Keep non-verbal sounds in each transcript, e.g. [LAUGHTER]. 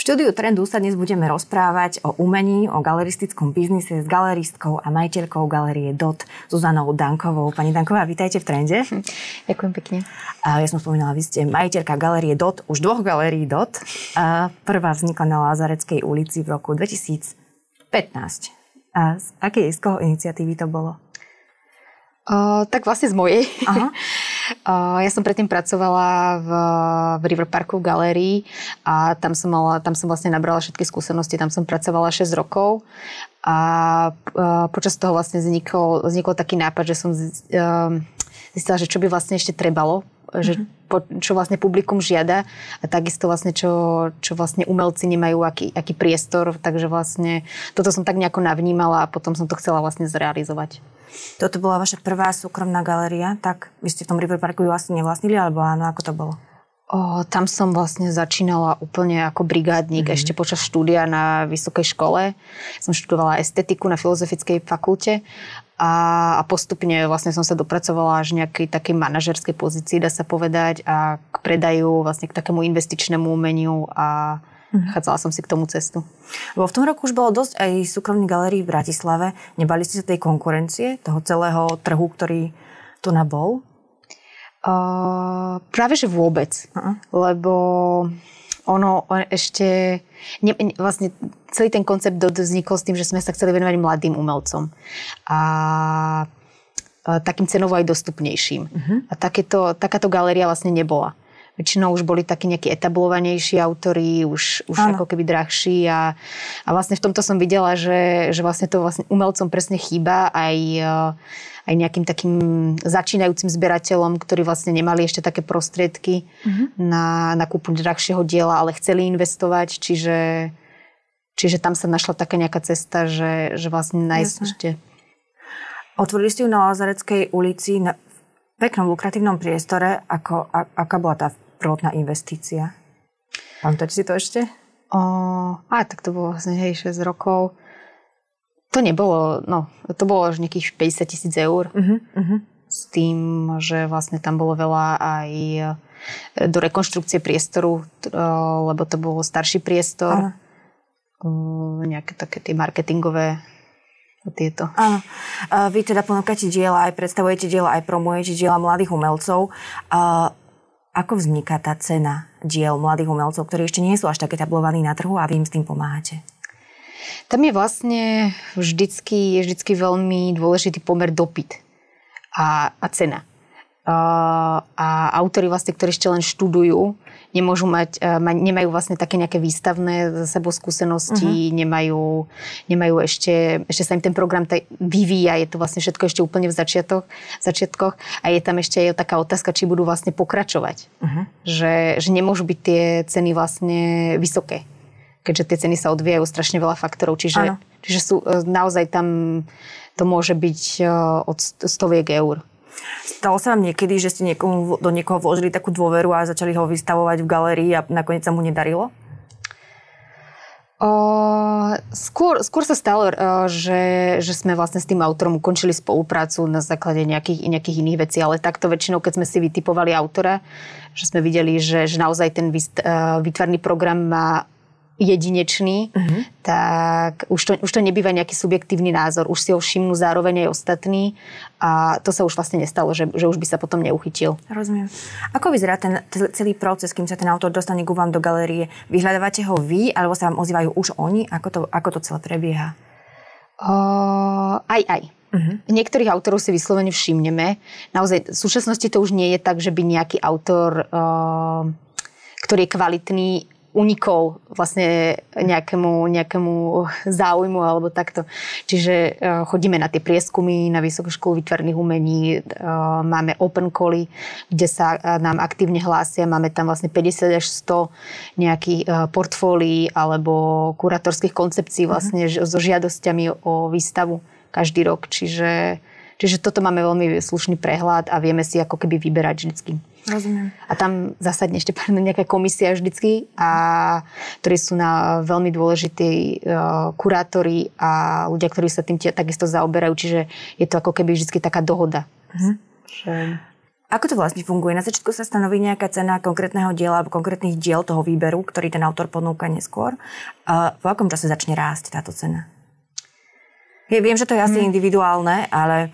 V štúdiu Trendu sa dnes budeme rozprávať o umení, o galeristickom biznise s galeristkou a majiteľkou galerie DOT Zuzanou Dankovou. Pani Danková, vítajte v Trende. [LAUGHS] Ďakujem pekne. Ja som spomínala, vy ste majiteľka galerie DOT, už dvoch galérií DOT. Prvá vznikla na Lázareckej ulici v roku 2015. A z akej, z koho iniciatívy to bolo? Uh, tak vlastne z mojej. Aha. [LAUGHS] Ja som predtým pracovala v, v River Parku v galérii a tam som, mala, tam som vlastne nabrala všetky skúsenosti. Tam som pracovala 6 rokov a počas toho vlastne vznikol, vznikol taký nápad, že som zistila, že čo by vlastne ešte trebalo že mhm. po, čo vlastne publikum žiada a takisto vlastne čo, čo vlastne umelci nemajú, aký, aký priestor, takže vlastne toto som tak nejako navnímala a potom som to chcela vlastne zrealizovať. Toto bola vaša prvá súkromná galéria, tak vy ste v tom River Parku ju asi nevlastnili, alebo áno, ako to bolo? O, tam som vlastne začínala úplne ako brigádnik mm-hmm. ešte počas štúdia na vysokej škole. Som študovala estetiku na Filozofickej fakulte a, a postupne vlastne som sa dopracovala až nejakej takej manažerskej pozícii, dá sa povedať, a k predaju, vlastne k takému investičnému umeniu a Mm-hmm. Chádzala som si k tomu cestu. Lebo v tom roku už bolo dosť aj súkromných galérií v Bratislave. Nebali ste sa tej konkurencie, toho celého trhu, ktorý tu nabol? Uh, práve, že vôbec. Uh-huh. Lebo ono ešte, ne, vlastne celý ten koncept vznikol s tým, že sme sa chceli venovať mladým umelcom. A takým cenovo aj dostupnejším. Uh-huh. A takéto, takáto galéria vlastne nebola väčšinou už boli takí nejakí etablovanejší autory, už, už ako keby drahší a, a vlastne v tomto som videla, že, že vlastne to vlastne umelcom presne chýba aj, eh, aj nejakým takým začínajúcim zberateľom, ktorí vlastne nemali ešte také prostriedky mm-hmm. na, na kúpu drahšieho diela, ale chceli investovať, čiže, čiže tam sa našla taká nejaká cesta, že, že vlastne nájsť Jasne. ešte Otvorili ste ju na Lazareckej ulici na peknom, lukratívnom priestore. Ako, a, aká bola tá prvotná investícia? Pamätáte si to ešte? O, a tak to bolo vlastne, hej, 6 rokov. To nebolo, no, to bolo až nejakých 50 tisíc eur. Uh-huh, uh-huh. S tým, že vlastne tam bolo veľa aj e, do rekonštrukcie priestoru, lebo to bol starší priestor. Uh-huh. Nejaké také tie marketingové tieto. Áno. Vy teda ponúkate diela, aj predstavujete diela, aj promujete diela mladých umelcov. Ako vzniká tá cena diel mladých umelcov, ktorí ešte nie sú až také tablovaní na trhu a vy im s tým pomáhate? Tam je vlastne vždycky, je vždycky veľmi dôležitý pomer dopyt a, a cena. A, a autory vlastne, ktorí ešte len študujú, nemôžu mať, e, nemajú vlastne také nejaké výstavné za sebou skúsenosti, uh-huh. nemajú, nemajú ešte, ešte sa im ten program taj, vyvíja, je to vlastne všetko ešte úplne v začiatoch, začiatkoch a je tam ešte aj taká otázka, či budú vlastne pokračovať. Uh-huh. Že, že nemôžu byť tie ceny vlastne vysoké keďže tie ceny sa odvíjajú strašne veľa faktorov. Čiže, čiže sú, e, naozaj tam to môže byť e, od stoviek eur. Stalo sa vám niekedy, že ste niekomu, do niekoho vložili takú dôveru a začali ho vystavovať v galérii a nakoniec sa mu nedarilo? O, skôr, skôr sa stalo, že, že sme vlastne s tým autorom ukončili spoluprácu na základe nejakých, nejakých iných vecí, ale takto väčšinou, keď sme si vytipovali autora, že sme videli, že, že naozaj ten výtvarný program má jedinečný, uh-huh. tak už to, už to nebýva nejaký subjektívny názor. Už si ho všimnú zároveň aj ostatní a to sa už vlastne nestalo, že, že už by sa potom neuchytil. Rozumiem. Ako vyzerá ten celý proces, kým sa ten autor dostane ku vám do galérie? Vyhľadávate ho vy, alebo sa vám ozývajú už oni? Ako to, ako to celé prebieha? Uh, aj, aj. Uh-huh. Niektorých autorov si vyslovene všimneme. Naozaj, v súčasnosti to už nie je tak, že by nejaký autor, uh, ktorý je kvalitný, unikol vlastne nejakému, nejakému záujmu alebo takto. Čiže uh, chodíme na tie prieskumy na Vysokú školu výtvarných umení, uh, máme open cally, kde sa uh, nám aktívne hlásia, máme tam vlastne 50 až 100 nejakých portfólií alebo kuratorských koncepcií mhm. vlastne uh-huh. so žiadosťami o výstavu každý rok. Čiže, čiže toto máme veľmi slušný prehľad a vieme si ako keby vyberať vždycky. Rozumiem. A tam zasadne ešte [LAUGHS] nejaká komisia vždycky, a, ktorí sú na veľmi dôležití uh, kurátori a ľudia, ktorí sa tým tie, takisto zaoberajú, čiže je to ako keby vždy taká dohoda. Že... Ako to vlastne funguje? Na začiatku sa stanoví nejaká cena konkrétneho diela alebo konkrétnych diel toho výberu, ktorý ten autor ponúka neskôr. A po akom čase začne rásť táto cena? Ja viem, že to je asi hmm. individuálne, ale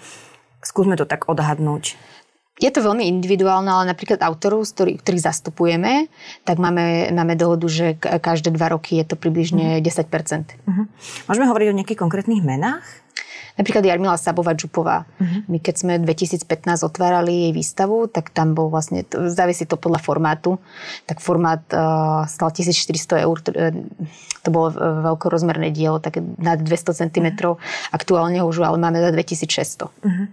skúsme to tak odhadnúť. Je to veľmi individuálne, ale napríklad autorov, ktorý, ktorých zastupujeme, tak máme, máme dohodu, že každé dva roky je to približne 10%. Uh-huh. Mhm. Môžeme hovoriť o nejakých konkrétnych menách? Napríklad Jarmila Sabová Čupová. Uh-huh. My keď sme 2015 otvárali jej výstavu, tak tam bol vlastne, závisí to podľa formátu, tak formát uh, stal 1400 eur, to, uh, to bolo veľkorozmerné dielo, také nad 200 cm. Uh-huh. Aktuálne ho už ale máme za 2600. Uh-huh.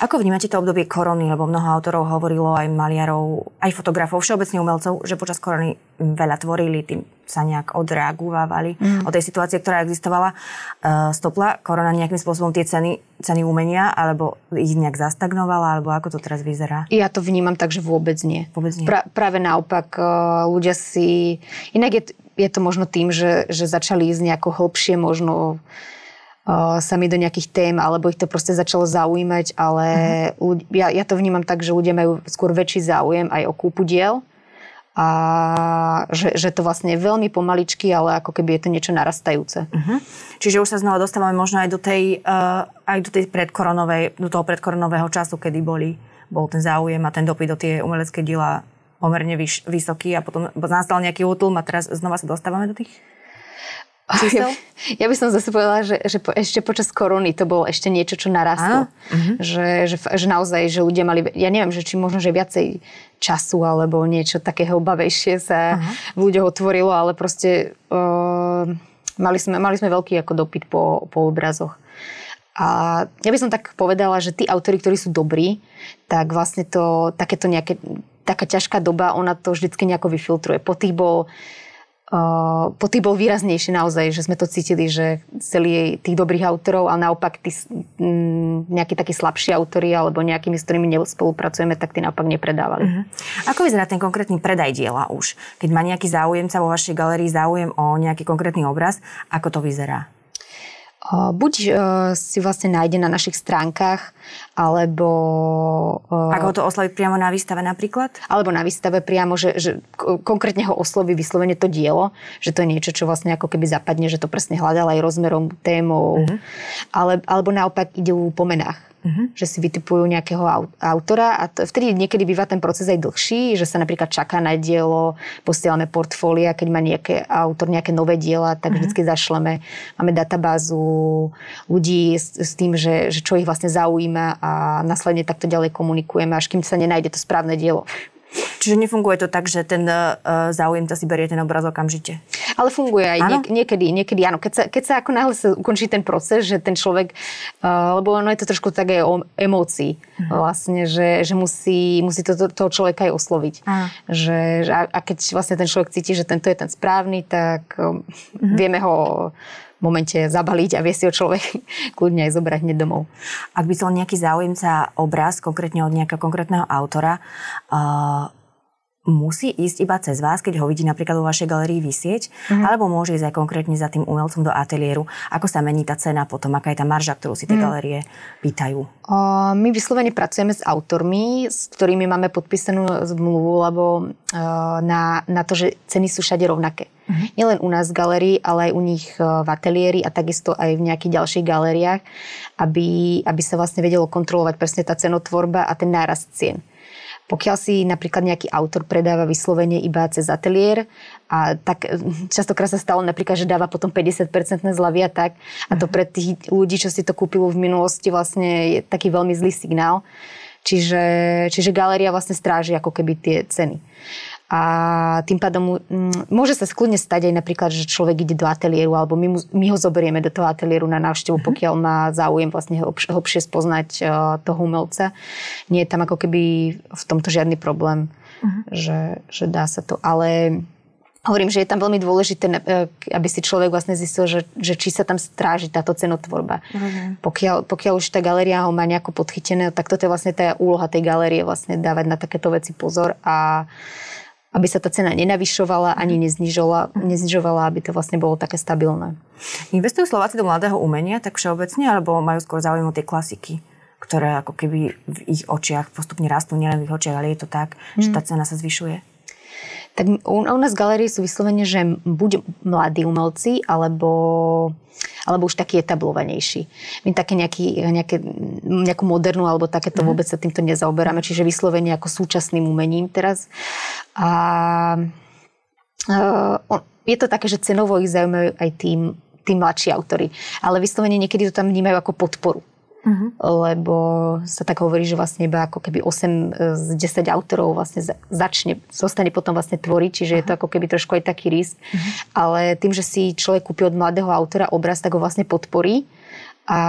Ako vnímate to obdobie korony, lebo mnoho autorov hovorilo, aj maliarov, aj fotografov, všeobecne umelcov, že počas korony veľa tvorili, tým sa nejak odreagovávali mm. od tej situácie, ktorá existovala. Uh, stopla korona nejakým spôsobom tie ceny, ceny umenia, alebo ich nejak zastagnovala, alebo ako to teraz vyzerá? Ja to vnímam tak, že vôbec nie. Vôbec nie. Pra, práve naopak, uh, ľudia si... Inak je, je to možno tým, že, že začali ísť nejako hlbšie, možno sami do nejakých tém, alebo ich to proste začalo zaujímať, ale uh-huh. ja, ja to vnímam tak, že ľudia majú skôr väčší záujem aj o kúpu diel a že, že to vlastne je veľmi pomaličky, ale ako keby je to niečo narastajúce. Uh-huh. Čiže už sa znova dostávame možno aj do tej, uh, aj do tej predkoronovej, do toho predkoronového času, kedy boli, bol ten záujem a ten dopyt do tie umelecké diela pomerne vyš, vysoký a potom nastal nejaký útlm a teraz znova sa dostávame do tých [LAUGHS] Ja, ja by som zase povedala, že, že po, ešte počas korony to bolo ešte niečo, čo narastlo. Uh-huh. Že, že, že naozaj, že ľudia mali, ja neviem, že či možno, že viacej času alebo niečo takého bavejšie sa uh-huh. v ľuďoch otvorilo, ale proste uh, mali, sme, mali sme veľký ako dopyt po, po obrazoch. A ja by som tak povedala, že tí autory, ktorí sú dobrí, tak vlastne to, takéto nejaké, taká ťažká doba, ona to vždycky nejako vyfiltruje. Po tých bol Uh, po tých bol výraznejší naozaj, že sme to cítili, že celý tých dobrých autorov, ale naopak tí nejakí takí slabší autory alebo nejakými, s ktorými nespolupracujeme, tak tí naopak nepredávali. Uh-huh. Ako vyzerá ten konkrétny predaj diela už? Keď má nejaký záujemca vo vašej galerii záujem o nejaký konkrétny obraz, ako to vyzerá? Buď e, si vlastne nájde na našich stránkach, alebo... E, Ako to osloviť priamo na výstave napríklad? Alebo na výstave priamo, že, že konkrétne ho osloví vyslovene to dielo, že to je niečo, čo vlastne ako keby zapadne, že to presne hľadal aj rozmerom, témou. Uh-huh. Ale, alebo naopak ide po menách Uh-huh. Že si vytipujú nejakého autora a to, vtedy niekedy býva ten proces aj dlhší, že sa napríklad čaká na dielo, posielame portfólia, keď má nejaké autor nejaké nové diela, tak uh-huh. vždycky zašleme. Máme databázu ľudí s, s tým, že, že čo ich vlastne zaujíma a následne takto ďalej komunikujeme, až kým sa nenájde to správne dielo. Čiže nefunguje to tak, že ten uh, záujemca si berie ten obraz okamžite? Ale funguje aj niek- niekedy, niekedy áno. Keď sa, keď sa ako náhle sa ukončí ten proces, že ten človek, uh, lebo ono je to trošku také o emócii uh-huh. vlastne, že, že musí, musí to, to, toho človeka aj osloviť. Uh-huh. Že, a, a keď vlastne ten človek cíti, že tento je ten správny, tak uh-huh. vieme ho momente zabaliť a vie si ho človek [LAUGHS] kľudne aj zobrať hneď domov. Ak by chcel nejaký záujemca obraz, konkrétne od nejakého konkrétneho autora, uh, musí ísť iba cez vás, keď ho vidí napríklad vo vašej galerii vysieť, mm. alebo môže ísť aj konkrétne za tým umelcom do ateliéru. Ako sa mení tá cena potom, aká je tá marža, ktorú si tie mm. galerie pýtajú? O, my vyslovene pracujeme s autormi, s ktorými máme podpísanú zmluvu, lebo na, na to, že ceny sú všade rovnaké. Mm. Nielen u nás v galerii, ale aj u nich v ateliéri a takisto aj v nejakých ďalších galériách, aby, aby sa vlastne vedelo kontrolovať presne tá cenotvorba a ten nárast cien. Pokiaľ si napríklad nejaký autor predáva vyslovene iba cez ateliér, a tak častokrát sa stalo napríklad, že dáva potom 50% zľavy a tak. A to mhm. pre tých ľudí, čo si to kúpilo v minulosti, vlastne je taký veľmi zlý signál. Čiže, čiže galéria vlastne stráži ako keby tie ceny. A tým pádom mm, môže sa skľudne stať aj napríklad, že človek ide do ateliéru alebo my, mu, my ho zoberieme do toho ateliéru na návštevu, uh-huh. pokiaľ má záujem vlastne hlbšie, hlbšie spoznať uh, toho umelca. Nie je tam ako keby v tomto žiadny problém, uh-huh. že, že dá sa to. Ale Hovorím, že je tam veľmi dôležité, e, aby si človek vlastne zistil, že, že či sa tam stráži táto cenotvorba. Uh-huh. Pokiaľ, pokiaľ už tá galéria ho má nejako podchytené, tak toto je vlastne tá úloha tej galérie, vlastne dávať na takéto veci pozor a aby sa tá cena nenavyšovala ani mhm. neznižovala, neznižovala, aby to vlastne bolo také stabilné. Investujú Slováci do mladého umenia tak všeobecne, alebo majú skôr záujem o tie klasiky, ktoré ako keby v ich očiach postupne rastú, nielen v ich očiach, ale je to tak, mm. že tá cena sa zvyšuje? Tak u, u nás galerie sú vyslovene, že buď mladí umelci, alebo alebo už taký etablovanejší. My také nejaký, nejaké, nejakú modernú alebo takéto mm. vôbec sa týmto nezaoberáme, čiže vyslovene ako súčasným umením teraz. A uh, je to také, že cenovo ich zaujímajú aj tým, tí mladší autory. Ale vyslovene niekedy to tam vnímajú ako podporu. Uh-huh. Lebo sa tak hovorí, že vlastne iba ako keby 8 z 10 autorov vlastne začne, zostane potom vlastne tvoriť, čiže uh-huh. je to ako keby trošku aj taký risk. Uh-huh. Ale tým, že si človek kúpi od mladého autora obraz, tak ho vlastne podporí a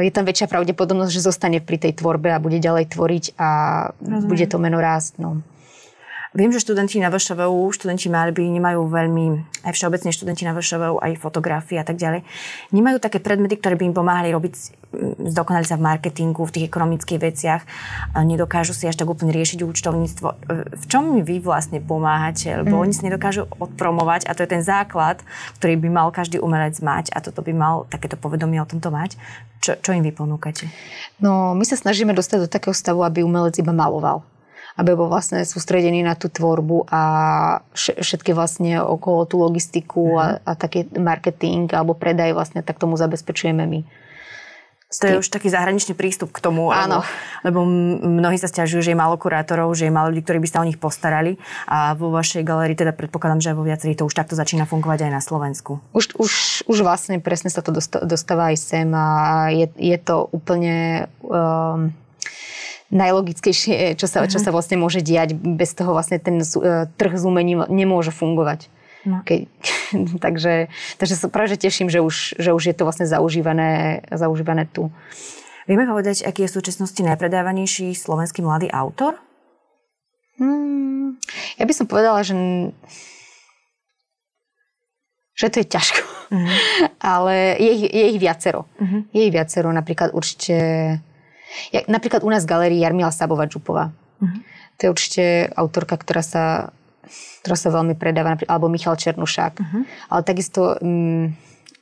je tam väčšia pravdepodobnosť, že zostane pri tej tvorbe a bude ďalej tvoriť a Rozumiem. bude to meno rásť. No. Viem, že študenti na VŠVU, študenti malby nemajú veľmi, aj všeobecne študenti na VŠVU, aj fotografie a tak ďalej, nemajú také predmety, ktoré by im pomáhali robiť, zdokonali sa v marketingu, v tých ekonomických veciach, nedokážu si až tak úplne riešiť účtovníctvo. V čom mi vy vlastne pomáhate? Lebo mm. oni si nedokážu odpromovať a to je ten základ, ktorý by mal každý umelec mať a toto by mal takéto povedomie o tomto mať. Čo, čo im vy ponúkate? No, my sa snažíme dostať do takého stavu, aby umelec iba maloval aby bol vlastne sústredený na tú tvorbu a všetky vlastne okolo tú logistiku mm. a, mhm. a taký marketing alebo predaj vlastne, tak tomu zabezpečujeme my. To je už taký zahraničný prístup k tomu, Áno. lebo, lebo mnohí sa stiažujú, že je málo kurátorov, že je málo ľudí, ktorí by sa o nich postarali a vo vašej galerii teda predpokladám, že vo viacerých to už takto začína fungovať aj na Slovensku. Už, už, už vlastne presne sa to dostáva aj sem a je, je to úplne... Um, najlogickejšie, čo sa, čo mhm. sa vlastne môže diať. Bez toho vlastne ten uh, trh s umením nemôže fungovať. No. Keď, [LAUGHS] takže, takže sa práve že teším, že už, že už je to vlastne zaužívané, zaužívané tu. Vieme povedať, aký je v súčasnosti najpredávanejší slovenský mladý autor? Hmm, ja by som povedala, že že to je ťažko. Uh-huh. [LAUGHS] Ale je ich, je ich viacero. Uh-huh. Je ich viacero. Napríklad určite ja, napríklad u nás v galerii Jarmila Sabova-Čupová. Uh-huh. To je určite autorka, ktorá sa, ktorá sa veľmi predáva, alebo Michal Černušák. Uh-huh. Ale takisto um,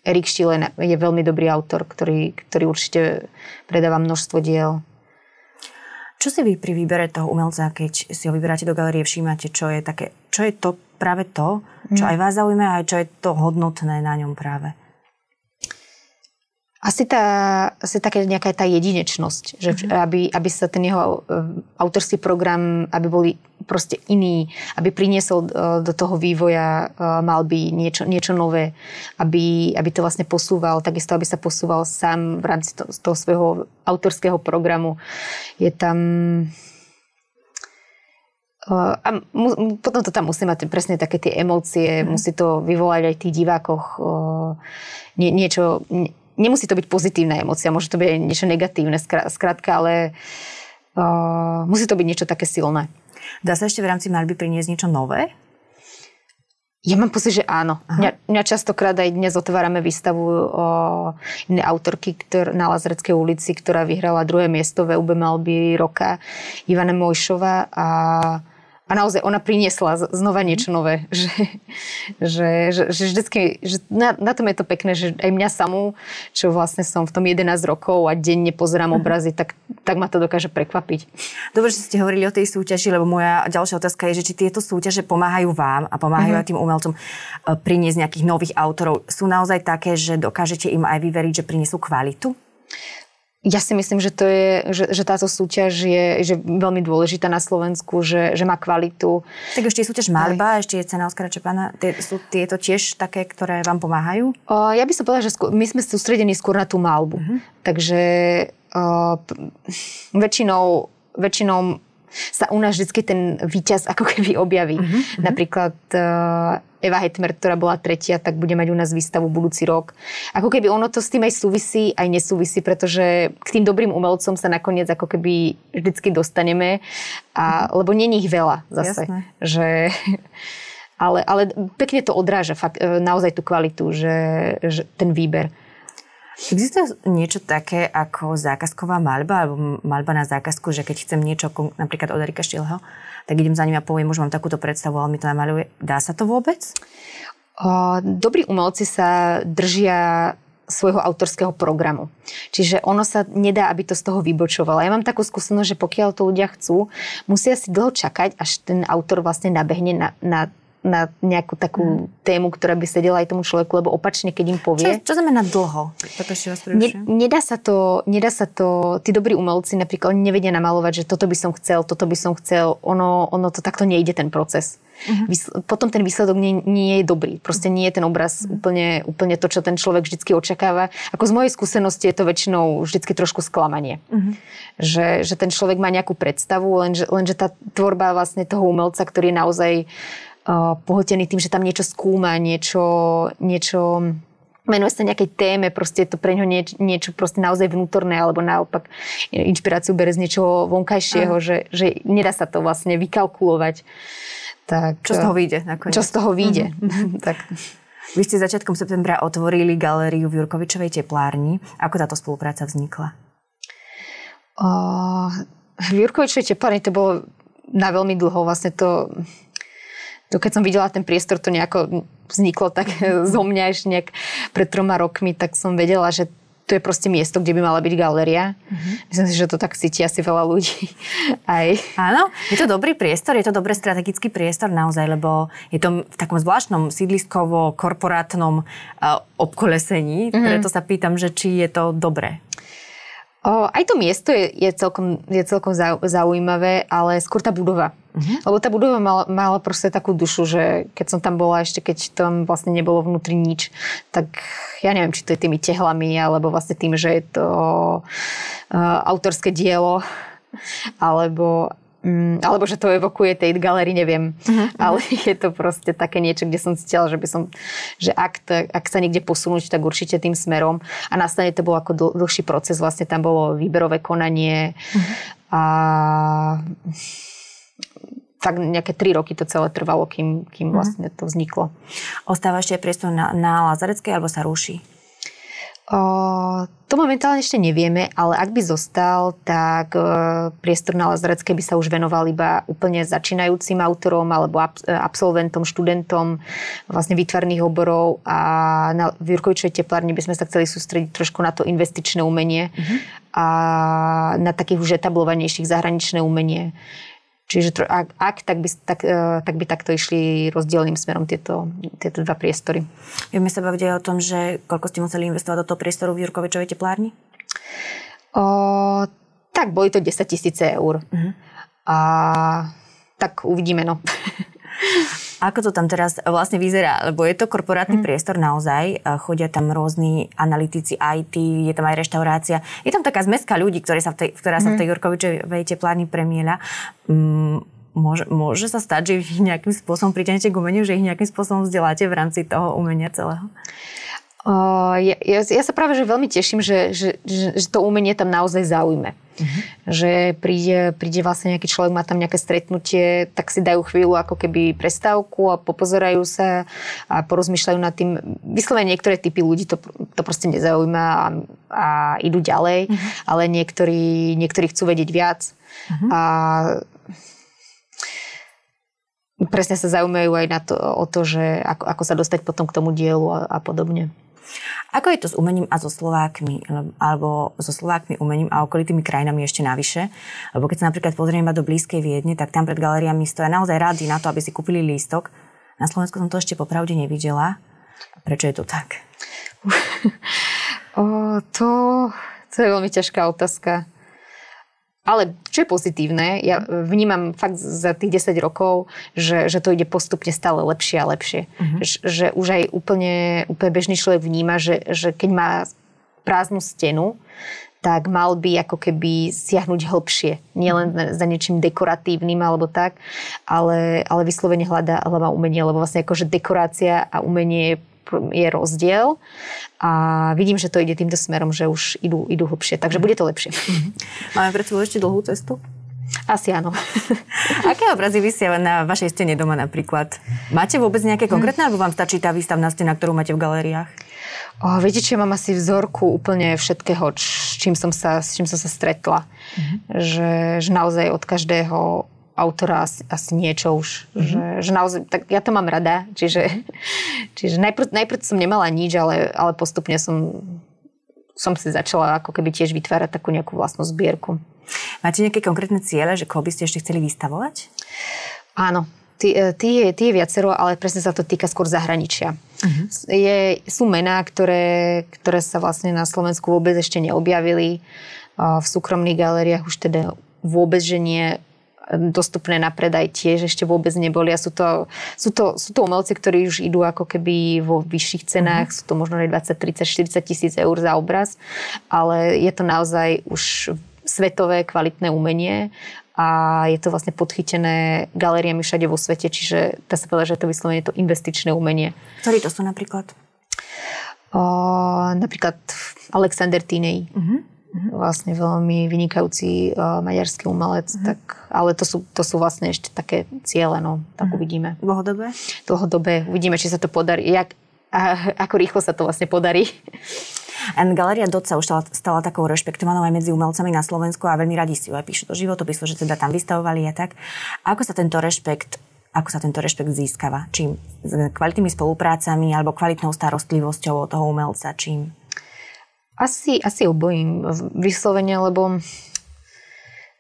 Erik Štilen je veľmi dobrý autor, ktorý, ktorý určite predáva množstvo diel. Čo si vy pri výbere toho umelca, keď si ho vyberáte do galerie, všímate, čo je také, čo je to práve to, čo mm. aj vás zaujíma, aj čo je to hodnotné na ňom práve? Asi, tá, asi taká nejaká tá jedinečnosť, že mm-hmm. aby, aby sa ten jeho uh, autorský program, aby boli proste iný, aby priniesol uh, do toho vývoja uh, malby niečo, niečo nové, aby, aby to vlastne posúval, takisto aby sa posúval sám v rámci to, toho svojho autorského programu. Je tam... Uh, a mu, potom to tam musí mať presne také tie emócie, mm. musí to vyvolať aj v tých divákoch nie, niečo, nie, nemusí to byť pozitívna emocia, môže to byť niečo negatívne, skrátka, ale uh, musí to byť niečo také silné. Dá sa ešte v rámci malby priniesť niečo nové? Ja mám pocit, že áno. Mňa, mňa častokrát aj dnes otvárame výstavu o inej autorky ktor, na Lazareckej ulici, ktorá vyhrala druhé miesto v EUB Malby roka, Ivana Mojšová a a naozaj ona priniesla znova niečo nové. [LAUGHS] Že, že, že, že vždycky, že na, na tom je to pekné, že aj mňa samú, čo vlastne som v tom 11 rokov a denne pozerám mhm. obrazy, tak, tak ma to dokáže prekvapiť. Dobre, že ste hovorili o tej súťaži, lebo moja ďalšia otázka je, že či tieto súťaže pomáhajú vám a pomáhajú mm-hmm. aj tým umelcom e, priniesť nejakých nových autorov. Sú naozaj také, že dokážete im aj vyveriť, že prinesú kvalitu? Ja si myslím, že, to je, že, že táto súťaž je že veľmi dôležitá na Slovensku, že, že má kvalitu. Tak ešte je súťaž Malba, ešte je cena Oskara Čepana. Tie, sú tieto tiež také, ktoré vám pomáhajú? O, ja by som povedala, že skôr, my sme sústredení skôr na tú Malbu. Uh-huh. Takže o, väčšinou, väčšinou sa u nás vždy ten víťaz ako keby objaví. Uh-huh. Napríklad uh, Eva Hetmer, ktorá bola tretia, tak bude mať u nás výstavu budúci rok. Ako keby ono to s tým aj súvisí, aj nesúvisí, pretože k tým dobrým umelcom sa nakoniec ako keby vždycky dostaneme, a, uh-huh. lebo není ich veľa zase. Jasné. Že, [LAUGHS] ale, ale pekne to odráža fakt, e, naozaj tú kvalitu, že, že ten výber. Existuje niečo také ako zákazková malba alebo malba na zákazku, že keď chcem niečo napríklad od Erika Štilho, tak idem za ním a poviem, už mám takúto predstavu, ale mi to namaluje. Dá sa to vôbec? O, dobrí umelci sa držia svojho autorského programu. Čiže ono sa nedá, aby to z toho vybočovalo. Ja mám takú skúsenosť, že pokiaľ to ľudia chcú, musia si dlho čakať, až ten autor vlastne nabehne na, na na nejakú takú hmm. tému, ktorá by sedela aj tomu človeku, lebo opačne, keď im povie... Čo, čo znamená dlho? vás ne, nedá, sa to, nedá sa to... Tí dobrí umelci napríklad oni nevedia namalovať, že toto by som chcel, toto by som chcel. Ono, ono to takto nejde ten proces. Uh-huh. Potom ten výsledok nie, nie je dobrý. Proste nie je ten obraz uh-huh. úplne, úplne to, čo ten človek vždy očakáva. Ako z mojej skúsenosti je to väčšinou vždy trošku sklamanie. Uh-huh. Že, že ten človek má nejakú predstavu, lenže, lenže tá tvorba vlastne toho umelca, ktorý je naozaj pohltený tým, že tam niečo skúma, niečo, niečo venuje sa nejakej téme, proste je to pre ňo nieč, niečo proste naozaj vnútorné, alebo naopak inšpiráciu bere z niečoho vonkajšieho, že, že nedá sa to vlastne vykalkulovať. Tak, čo z toho vyjde nakoniec? Čo z toho vyjde. Mm-hmm. [LAUGHS] tak. Vy ste začiatkom septembra otvorili galériu v Jurkovičovej teplárni. Ako táto spolupráca vznikla? O, v Jurkovičovej teplárni to bolo na veľmi dlho. Vlastne to, to, keď som videla ten priestor, to nejako vzniklo tak [LAUGHS] zo mňa ešte nejak pred troma rokmi, tak som vedela, že to je proste miesto, kde by mala byť galéria. Uh-huh. Myslím si, že to tak cíti asi veľa ľudí. [LAUGHS] Aj. Áno, je to dobrý priestor, je to dobrý strategický priestor naozaj, lebo je to v takom zvláštnom sídliskovo-korporátnom uh, obkolesení, uh-huh. preto sa pýtam, že či je to dobré. O, aj to miesto je, je celkom, je celkom zaujímavé, ale skôr tá budova. Uh-huh. Lebo tá budova mala, mala proste takú dušu, že keď som tam bola ešte, keď tam vlastne nebolo vnútri nič, tak ja neviem, či to je tými tehlami, alebo vlastne tým, že je to uh, autorské dielo, alebo Mm, alebo že to evokuje tej galerii, neviem. Uh-huh. Ale je to proste také niečo, kde som cítila, že by som, že ak, ak sa niekde posunúť, tak určite tým smerom. A nastane to bol ako dl- dlhší proces, vlastne tam bolo výberové konanie uh-huh. a tak nejaké tri roky to celé trvalo, kým, kým uh-huh. vlastne to vzniklo. Ostáva ešte priestor na, na Lazareckej alebo sa ruší? O, to momentálne ešte nevieme, ale ak by zostal, tak e, priestor na Lazarecké by sa už venoval iba úplne začínajúcim autorom alebo ab, e, absolventom, študentom vlastne výtvarných oborov a na Jurkovičovej teplárni by sme sa chceli sústrediť trošku na to investičné umenie mm-hmm. a na takých už etablovanejších zahraničné umenie. Čiže ak, ak tak, by, tak, e, tak by takto išli rozdielným smerom tieto, tieto dva priestory. Vieme sa baviť aj o tom, že koľko ste museli investovať do toho priestoru v Jurkovičovej teplárni? O, tak, boli to 10 tisíce eur. Uh-huh. A tak uvidíme, no. [LAUGHS] Ako to tam teraz vlastne vyzerá? Lebo je to korporátny hmm. priestor naozaj, chodia tam rôzni analytici IT, je tam aj reštaurácia. Je tam taká zmeska ľudí, ktoré sa v tej, ktorá sa v tej mhm. Jurkovičovej teplárni premieľa. Mm, môže, môže sa stať, že ich nejakým spôsobom priťahnete k umeniu, že ich nejakým spôsobom vzdeláte v rámci toho umenia celého? Uh, ja, ja, ja sa práve že veľmi teším, že, že, že, že to umenie tam naozaj zaujme. Uh-huh. Že príde, príde vlastne nejaký človek, má tam nejaké stretnutie, tak si dajú chvíľu ako keby prestávku a popozerajú sa a porozmýšľajú nad tým. Vyslovene niektoré typy ľudí to, to proste nezaujíma a, a idú ďalej, uh-huh. ale niektorí, niektorí chcú vedieť viac. Uh-huh. A presne sa zaujímajú aj na to, o to, že ako, ako sa dostať potom k tomu dielu a, a podobne. Ako je to s umením a so Slovákmi, alebo so Slovákmi umením a okolitými krajinami ešte navyše? Lebo keď sa napríklad pozrieme do blízkej Viedne, tak tam pred galériami stoja naozaj rady na to, aby si kúpili lístok. Na Slovensku som to ešte popravde nevidela. Prečo je to tak? [LAUGHS] o, to, to je veľmi ťažká otázka. Ale čo je pozitívne, ja vnímam fakt za tých 10 rokov, že, že to ide postupne stále lepšie a lepšie. Uh-huh. Že, že už aj úplne, úplne bežný človek vníma, že, že keď má prázdnu stenu, tak mal by ako keby siahnuť hlbšie. Nielen mhm. za niečím dekoratívnym alebo tak, ale, ale vyslovene hľadá, hľadá umenie, lebo vlastne akože dekorácia a umenie je rozdiel a vidím, že to ide týmto smerom, že už idú, idú hlbšie, takže bude to lepšie. Mhm. Máme pred sebou ešte dlhú cestu? Asi áno. [LAUGHS] Aké obrazy vysia na vašej stene doma napríklad? Máte vôbec nejaké konkrétne, alebo vám stačí tá výstavná stena, ktorú máte v galériách? O, viete, čo mám asi vzorku úplne všetkého, s čím som sa, s čím som sa stretla. Mm-hmm. Že, že naozaj od každého autora asi, asi niečo už. Mm-hmm. Že, že naozaj, tak ja to mám rada, čiže, čiže najprv, najprv som nemala nič, ale, ale postupne som som si začala ako keby tiež vytvárať takú nejakú vlastnú zbierku. Máte nejaké konkrétne ciele, že koho by ste ešte chceli vystavovať? Áno, tí je viacero, ale presne sa to týka skôr zahraničia. Uh-huh. Je, sú mená, ktoré, ktoré sa vlastne na Slovensku vôbec ešte neobjavili. V súkromných galériách už teda vôbec, že nie dostupné na predaj tiež ešte vôbec neboli a sú to, sú to, sú to umelci, ktorí už idú ako keby vo vyšších cenách, mm-hmm. sú to možno 20, 30, 40 tisíc eur za obraz, ale je to naozaj už svetové kvalitné umenie a je to vlastne podchytené galériami všade vo svete, čiže dá sa povedať, že to vyslovene to investičné umenie. Ktorí to sú napríklad? O, napríklad Alexander Tinej. Uh-huh. Vlastne veľmi vynikajúci uh, maďarský umelec, uh-huh. tak, ale to sú, to sú vlastne ešte také ciele, no, tak uh-huh. uvidíme. Dlhodobé? Dlhodobé, uvidíme, či sa to podarí, jak, a, ako rýchlo sa to vlastne podarí. Galéria Dot sa už stala, stala takou rešpektovanou aj medzi umelcami na Slovensku a veľmi radi si ju aj píšu do životopisu, že teda tam vystavovali a tak. Ako sa tento rešpekt ako sa tento rešpekt získava? Čím? S kvalitnými spoluprácami alebo kvalitnou starostlivosťou od toho umelca? Čím? Asi, asi obojím vyslovene, lebo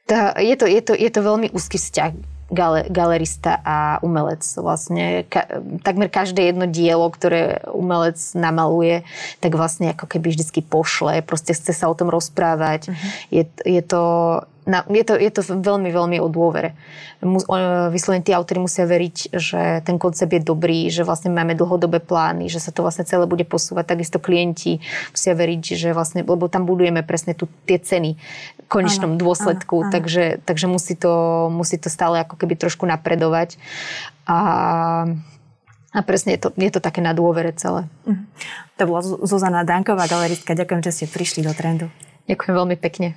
tá, je, to, je, to, je to veľmi úzky vzťah gale, galerista a umelec. Vlastne ka, takmer každé jedno dielo, ktoré umelec namaluje, tak vlastne ako keby vždycky pošle, proste chce sa o tom rozprávať. Uh-huh. Je, je to na, je, to, je to veľmi, veľmi o dôvere. Vyslovene tí autory musia veriť, že ten koncept je dobrý, že vlastne máme dlhodobé plány, že sa to vlastne celé bude posúvať. Takisto klienti musia veriť, že vlastne, lebo tam budujeme presne tu, tie ceny v konečnom ano, dôsledku, ano, ano. Takže, takže musí, to, musí to stále ako keby trošku napredovať. A a presne je to, je to také na dôvere celé. To bola Zuzana Danková, galeristka. Ďakujem, že ste prišli do trendu. Ďakujem veľmi pekne.